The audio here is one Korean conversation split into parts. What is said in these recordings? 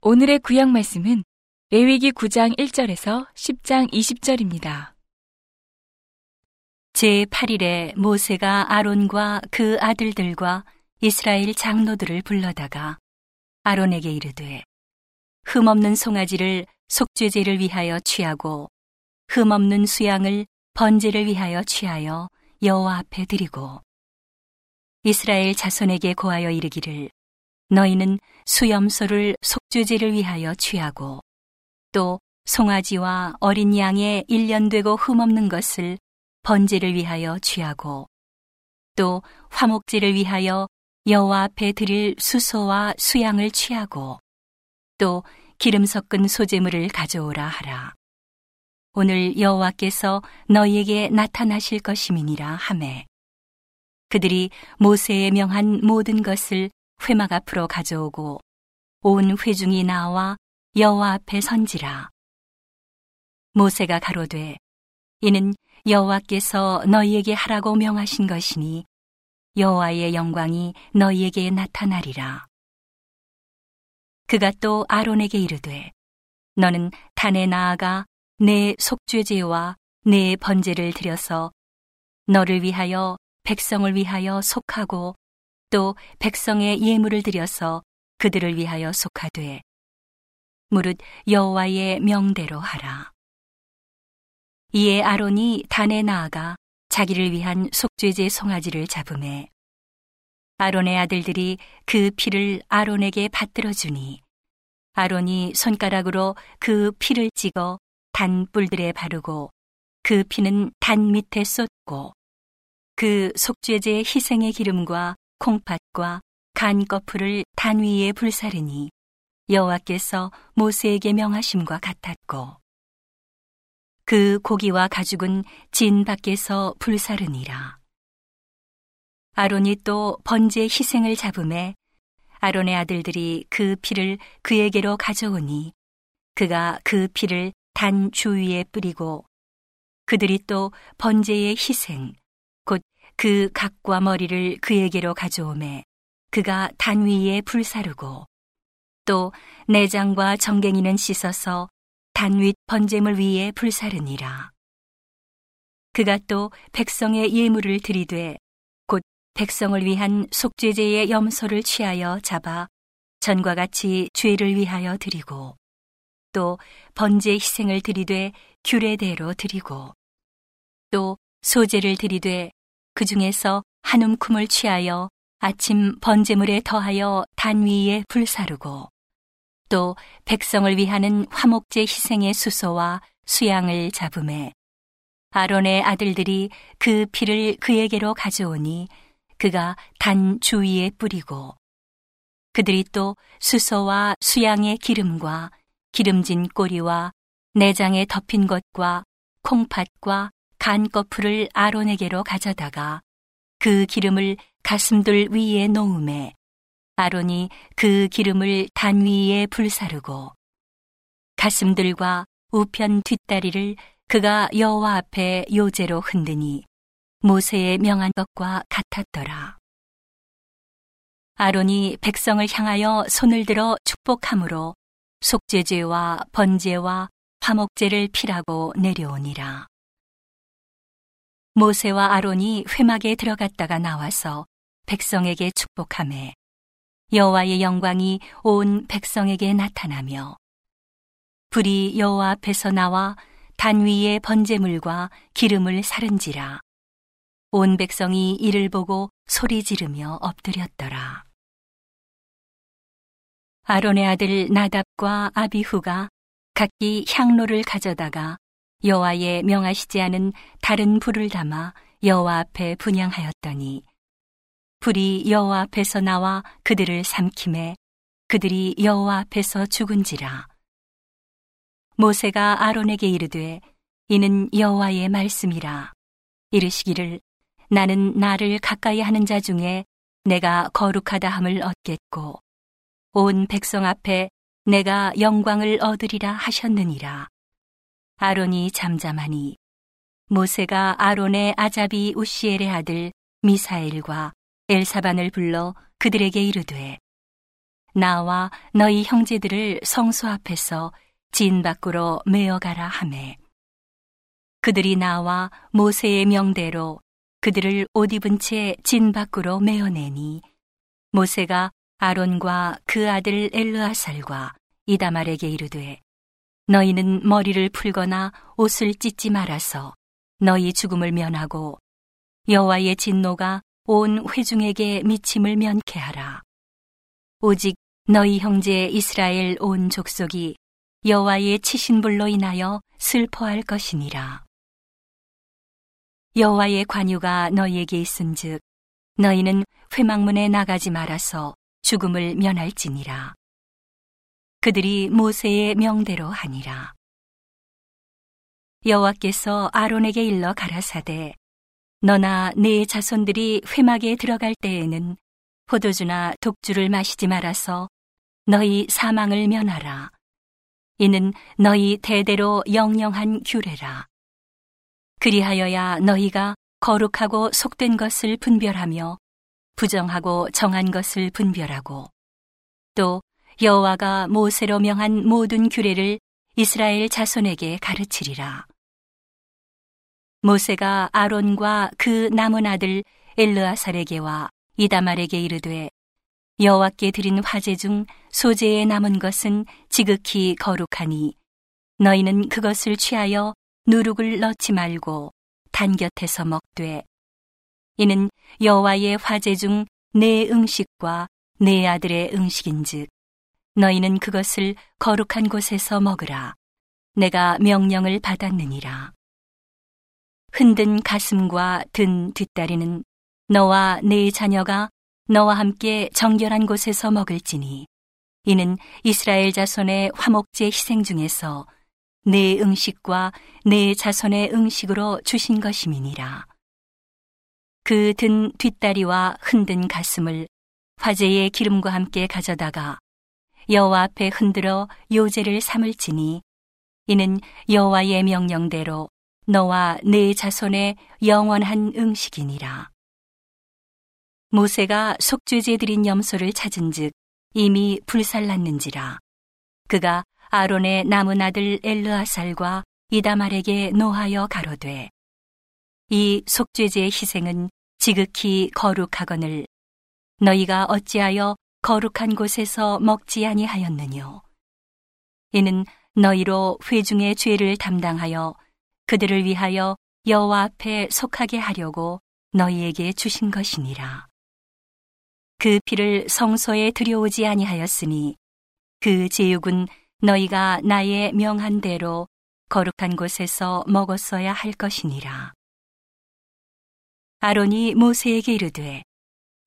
오늘의 구약 말씀은 레위기 9장 1절에서 10장 20절입니다. 제8일에 모세가 아론과 그 아들들과 이스라엘 장로들을 불러다가 아론에게 이르되 흠없는 송아지를 속죄제를 위하여 취하고 흠없는 수양을 번제를 위하여 취하여 여호와 앞에 드리고 이스라엘 자손에게 고하여 이르기를 너희는 수염소를 속죄제를 위하여 취하고 또 송아지와 어린 양의 일년 되고 흠없는 것을 번제를 위하여 취하고 또 화목제를 위하여 여호와 앞에 드릴 수소와 수양을 취하고 또 기름 섞은 소재물을 가져오라 하라. 오늘 여호와께서 너희에게 나타나실 것임이니라 하매. 그들이 모세의 명한 모든 것을 회막 앞으로 가져오고 온 회중이 나와 여호와 앞에 선지라. 모세가 가로되 이는 여호와께서 너희에게 하라고 명하신 것이니 여호와의 영광이 너희에게 나타나리라. 그가 또 아론에게 이르되 너는 단에 나아가 내 속죄제와 내 번제를 드려서 너를 위하여 백성을 위하여 속하고 또 백성의 예물을 드려서 그들을 위하여 속하되 무릇 여호와의 명대로 하라. 이에 아론이 단에 나아가 자기를 위한 속죄제 송아지를 잡음에 아론의 아들들이 그 피를 아론에게 받들어 주니 아론이 손가락으로 그 피를 찍어 단 뿔들에 바르고 그 피는 단 밑에 쏟고 그 속죄제 희생의 기름과 콩팥과 간 거풀을 단 위에 불사르니 여호와께서 모세에게 명하심과 같았고 그 고기와 가죽은 진 밖에서 불사르니라. 아론이 또 번제 희생을 잡음에 아론의 아들들이 그 피를 그에게로 가져오니 그가 그 피를 단 주위에 뿌리고 그들이 또 번제의 희생 곧 그 각과 머리를 그에게로 가져오매 그가 단 위에 불사르고 또 내장과 정갱이는 씻어서 단 윗 번제물 위에 불사르니라. 그가 또 백성의 예물을 들이되 백성을 위한 속죄제의 염소를 취하여 잡아 전과 같이 죄를 위하여 드리고 또 번제 희생을 드리되 규례대로 드리고 또 소제를 드리되 그 중에서 한 움큼을 취하여 아침 번제물에 더하여 단 위에 불사르고 또 백성을 위하는 화목제 희생의 수소와 수양을 잡음에 아론의 아들들이 그 피를 그에게로 가져오니 그가 단 주위에 뿌리고 그들이 또 수소와 수양의 기름과 기름진 꼬리와 내장에 덮인 것과 콩팥과 간 거풀을 아론에게로 가져다가 그 기름을 가슴들 위에 놓음에 아론이 그 기름을 단 위에 불사르고 가슴들과 우편 뒷다리를 그가 여호와 앞에 요제로 흔드니 모세의 명한 것과 같았더라. 아론이 백성을 향하여 손을 들어 축복함으로 속죄제와 번제와 화목제를 피라고 내려오니라. 모세와 아론이 회막에 들어갔다가 나와서 백성에게 축복함에 여호와의 영광이 온 백성에게 나타나며 불이 여호와 앞에서 나와 단 위에 번제물과 기름을 사른지라 온 백성이 이를 보고 소리 지르며 엎드렸더라. 아론의 아들 나답과 아비후가 각기 향로를 가져다가 여호와의 명하시지 않은 다른 불을 담아 여호와 앞에 분양하였더니 불이 여호와 앞에서 나와 그들을 삼킴에 그들이 여호와 앞에서 죽은지라. 모세가 아론에게 이르되 이는 여호와의 말씀이라. 이르시기를 나는 나를 가까이 하는 자 중에 내가 거룩하다 함을 얻겠고 온 백성 앞에 내가 영광을 얻으리라 하셨느니라. 아론이 잠잠하니 모세가 아론의 아자비 우시엘의 아들 미사엘과 엘사반을 불러 그들에게 이르되 나와 너희 형제들을 성수 앞에서 진 밖으로 메어가라 하매 그들이 나와 모세의 명대로 그들을 옷 입은 채 진 밖으로 메어내니 모세가 아론과 그 아들 엘르아살과 이다말에게 이르되 너희는 머리를 풀거나 옷을 찢지 말아서 너희 죽음을 면하고 여호와의 진노가 온 회중에게 미침을 면케 하라. 오직 너희 형제 이스라엘 온 족속이 여호와의 치신 불로 인하여 슬퍼할 것이니라. 여호와의 관유가 너희에게 있은즉 너희는 회막문에 나가지 말아서 죽음을 면할지니라. 그들이 모세의 명대로 하니라. 여호와께서 아론에게 일러 가라사대 너나 네 자손들이 회막에 들어갈 때에는 포도주나 독주를 마시지 말아서 너희 사망을 면하라. 이는 너희 대대로 영영한 규례라. 그리하여야 너희가 거룩하고 속된 것을 분별하며 부정하고 정한 것을 분별하고 또 여호와가 모세로 명한 모든 규례를 이스라엘 자손에게 가르치리라. 모세가 아론과 그 남은 아들 엘르아살에게와 이다말에게 이르되 여호와께 드린 화제 중 소재에 남은 것은 지극히 거룩하니 너희는 그것을 취하여 누룩을 넣지 말고 단 곁에서 먹되 이는 여호와의 화제 중 내 음식과 내 아들의 음식인즉 너희는 그것을 거룩한 곳에서 먹으라 내가 명령을 받았느니라 흔든 가슴과 든 뒷다리는 너와 네 자녀가 너와 함께 정결한 곳에서 먹을지니 이는 이스라엘 자손의 화목제 희생 중에서 내 음식과 내 자손의 음식으로 주신 것임이니라. 그 든 뒷다리와 흔든 가슴을 화제의 기름과 함께 가져다가 여호와 앞에 흔들어 요제를 삼을지니 이는 여호와의 명령대로 너와 내 자손의 영원한 음식이니라. 모세가 속죄제 드린 염소를 찾은즉 이미 불살랐는지라 그가 아론의 남은 아들 엘르아살과 이다말에게 노하여 가로되 이 속죄제의 희생은 지극히 거룩하거늘 너희가 어찌하여 거룩한 곳에서 먹지 아니하였느뇨 이는 너희로 회중의 죄를 담당하여 그들을 위하여 여호와 앞에 속하게 하려고 너희에게 주신 것이니라. 그 피를 성소에 들여오지 아니하였으니 그 제육은 너희가 나의 명한 대로 거룩한 곳에서 먹었어야 할 것이니라. 아론이 모세에게 이르되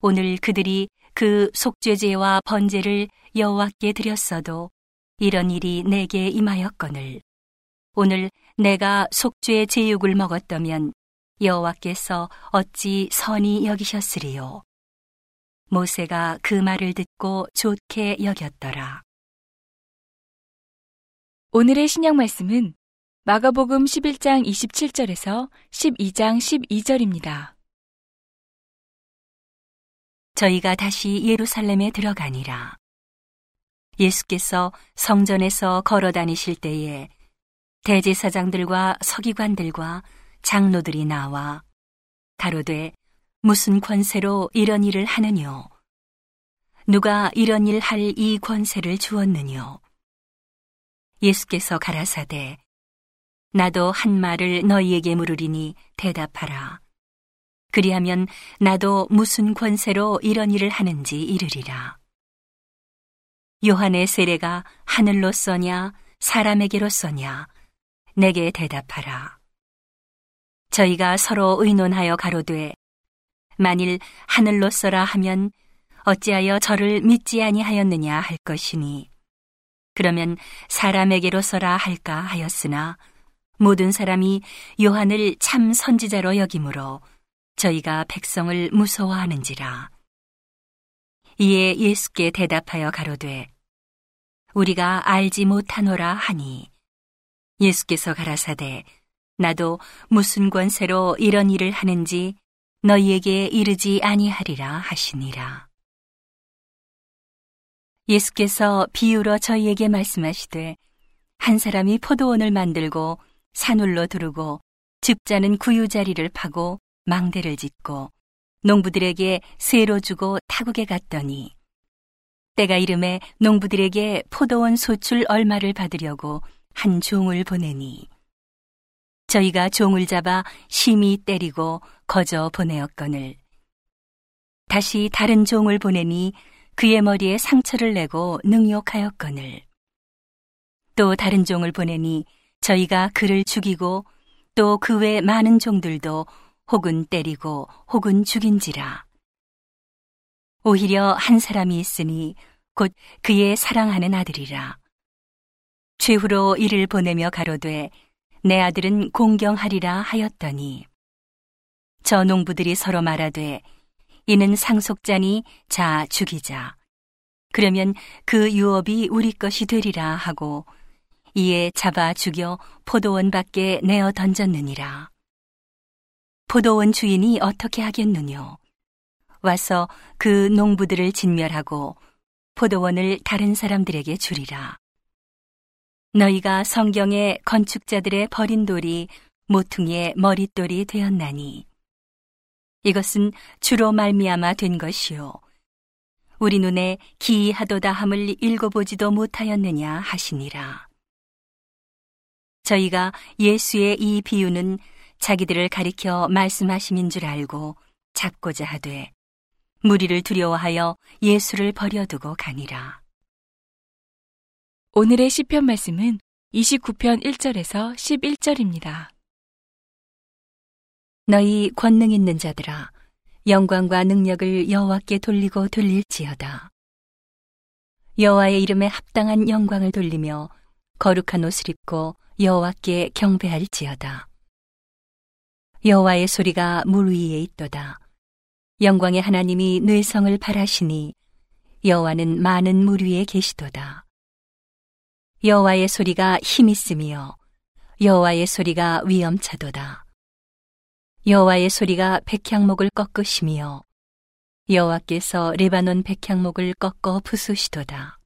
오늘 그들이 그 속죄제와 번제를 여호와께 드렸어도 이런 일이 내게 임하였거늘 오늘 내가 속죄 제육을 먹었다면 여호와께서 어찌 선히 여기셨으리요 모세가 그 말을 듣고 좋게 여겼더라. 오늘의 신약 말씀은 마가복음 11장 27절에서 12장 12절입니다. 저희가 다시 예루살렘에 들어가니라. 예수께서 성전에서 걸어 다니실 때에 대제사장들과 서기관들과 장로들이 나와 가로되 무슨 권세로 이런 일을 하느뇨? 누가 이런 일 할 이 권세를 주었느뇨? 예수께서 가라사대 나도 한 말을 너희에게 물으리니 대답하라. 그리하면 나도 무슨 권세로 이런 일을 하는지 이르리라. 요한의 세례가 하늘로서냐 사람에게로서냐 내게 대답하라. 저희가 서로 의논하여 가로되 만일 하늘로서라 하면 어찌하여 저를 믿지 아니하였느냐 할 것이니 그러면 사람에게로서라 할까 하였으나 모든 사람이 요한을 참 선지자로 여기므로 저희가 백성을 무서워하는지라. 이에 예수께 대답하여 가로되 우리가 알지 못하노라 하니 예수께서 가라사대 나도 무슨 권세로 이런 일을 하는지 너희에게 이르지 아니하리라 하시니라. 예수께서 비유로 저희에게 말씀하시되 한 사람이 포도원을 만들고 산울로 두르고 즙자는 구유자리를 파고 망대를 짓고 농부들에게 세로 주고 타국에 갔더니 때가 이름에 농부들에게 포도원 소출 얼마를 받으려고 한 종을 보내니 저희가 종을 잡아 심히 때리고 거저 보내었거늘. 다시 다른 종을 보내니 그의 머리에 상처를 내고 능욕하였거늘. 또 다른 종을 보내니 저희가 그를 죽이고 또 그 외 많은 종들도 혹은 때리고 혹은 죽인지라. 오히려 한 사람이 있으니 곧 그의 사랑하는 아들이라. 최후로 이를 보내며 가로되 내 아들은 공경하리라 하였더니. 저 농부들이 서로 말하되 이는 상속자니 자 죽이자. 그러면 그 유업이 우리 것이 되리라 하고 이에 잡아 죽여 포도원 밖에 내어 던졌느니라 포도원 주인이 어떻게 하겠느뇨? 와서 그 농부들을 진멸하고 포도원을 다른 사람들에게 주리라. 너희가 성경의 건축자들의 버린 돌이 모퉁이의 머릿돌이 되었나니 이것은 주로 말미암아 된 것이요. 우리 눈에 기이하도다 함을 읽어보지도 못하였느냐 하시니라. 저희가 예수의 이 비유는 자기들을 가리켜 말씀하심인 줄 알고 잡고자 하되 무리를 두려워하여 예수를 버려두고 가니라. 오늘의 시편 말씀은 29편 1절에서 11절입니다. 너희 권능 있는 자들아 영광과 능력을 여호와께 돌리고 돌릴지어다. 여호와의 이름에 합당한 영광을 돌리며 거룩한 옷을 입고 여호와께 경배할지어다. 여호와의 소리가 물 위에 있도다. 영광의 하나님이 뇌성을 발하시니 여호와는 많은 물 위에 계시도다. 여호와의 소리가 힘 있으며 여호와의 소리가 위엄차도다. 여호와의 소리가 백향목을 꺾으시며 여호와께서 레바논 백향목을 꺾어 부수시도다.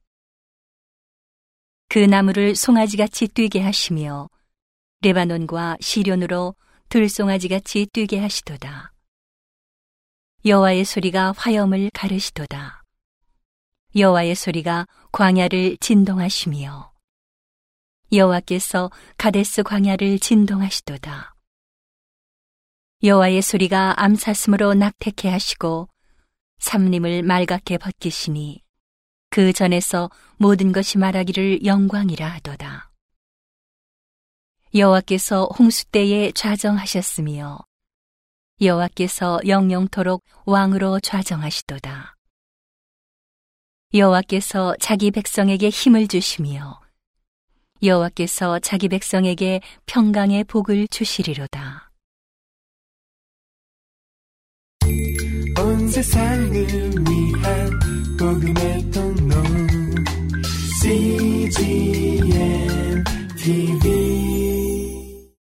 그 나무를 송아지같이 뛰게 하시며 레바논과 시련으로 들송아지같이 뛰게 하시도다. 여호와의 소리가 화염을 가르시도다. 여호와의 소리가 광야를 진동하시며 여호와께서 가데스 광야를 진동하시도다. 여호와의 소리가 암사슴으로 낙태케 하시고 삼림을 말갛게 벗기시니 그 전에서 모든 것이 말하기를 영광이라 하도다. 여호와께서 홍수 때에 좌정하셨으며 여호와께서 영영토록 왕으로 좌정하시도다. 여호와께서 자기 백성에게 힘을 주시며 여호와께서 자기 백성에게 평강의 복을 주시리로다. TV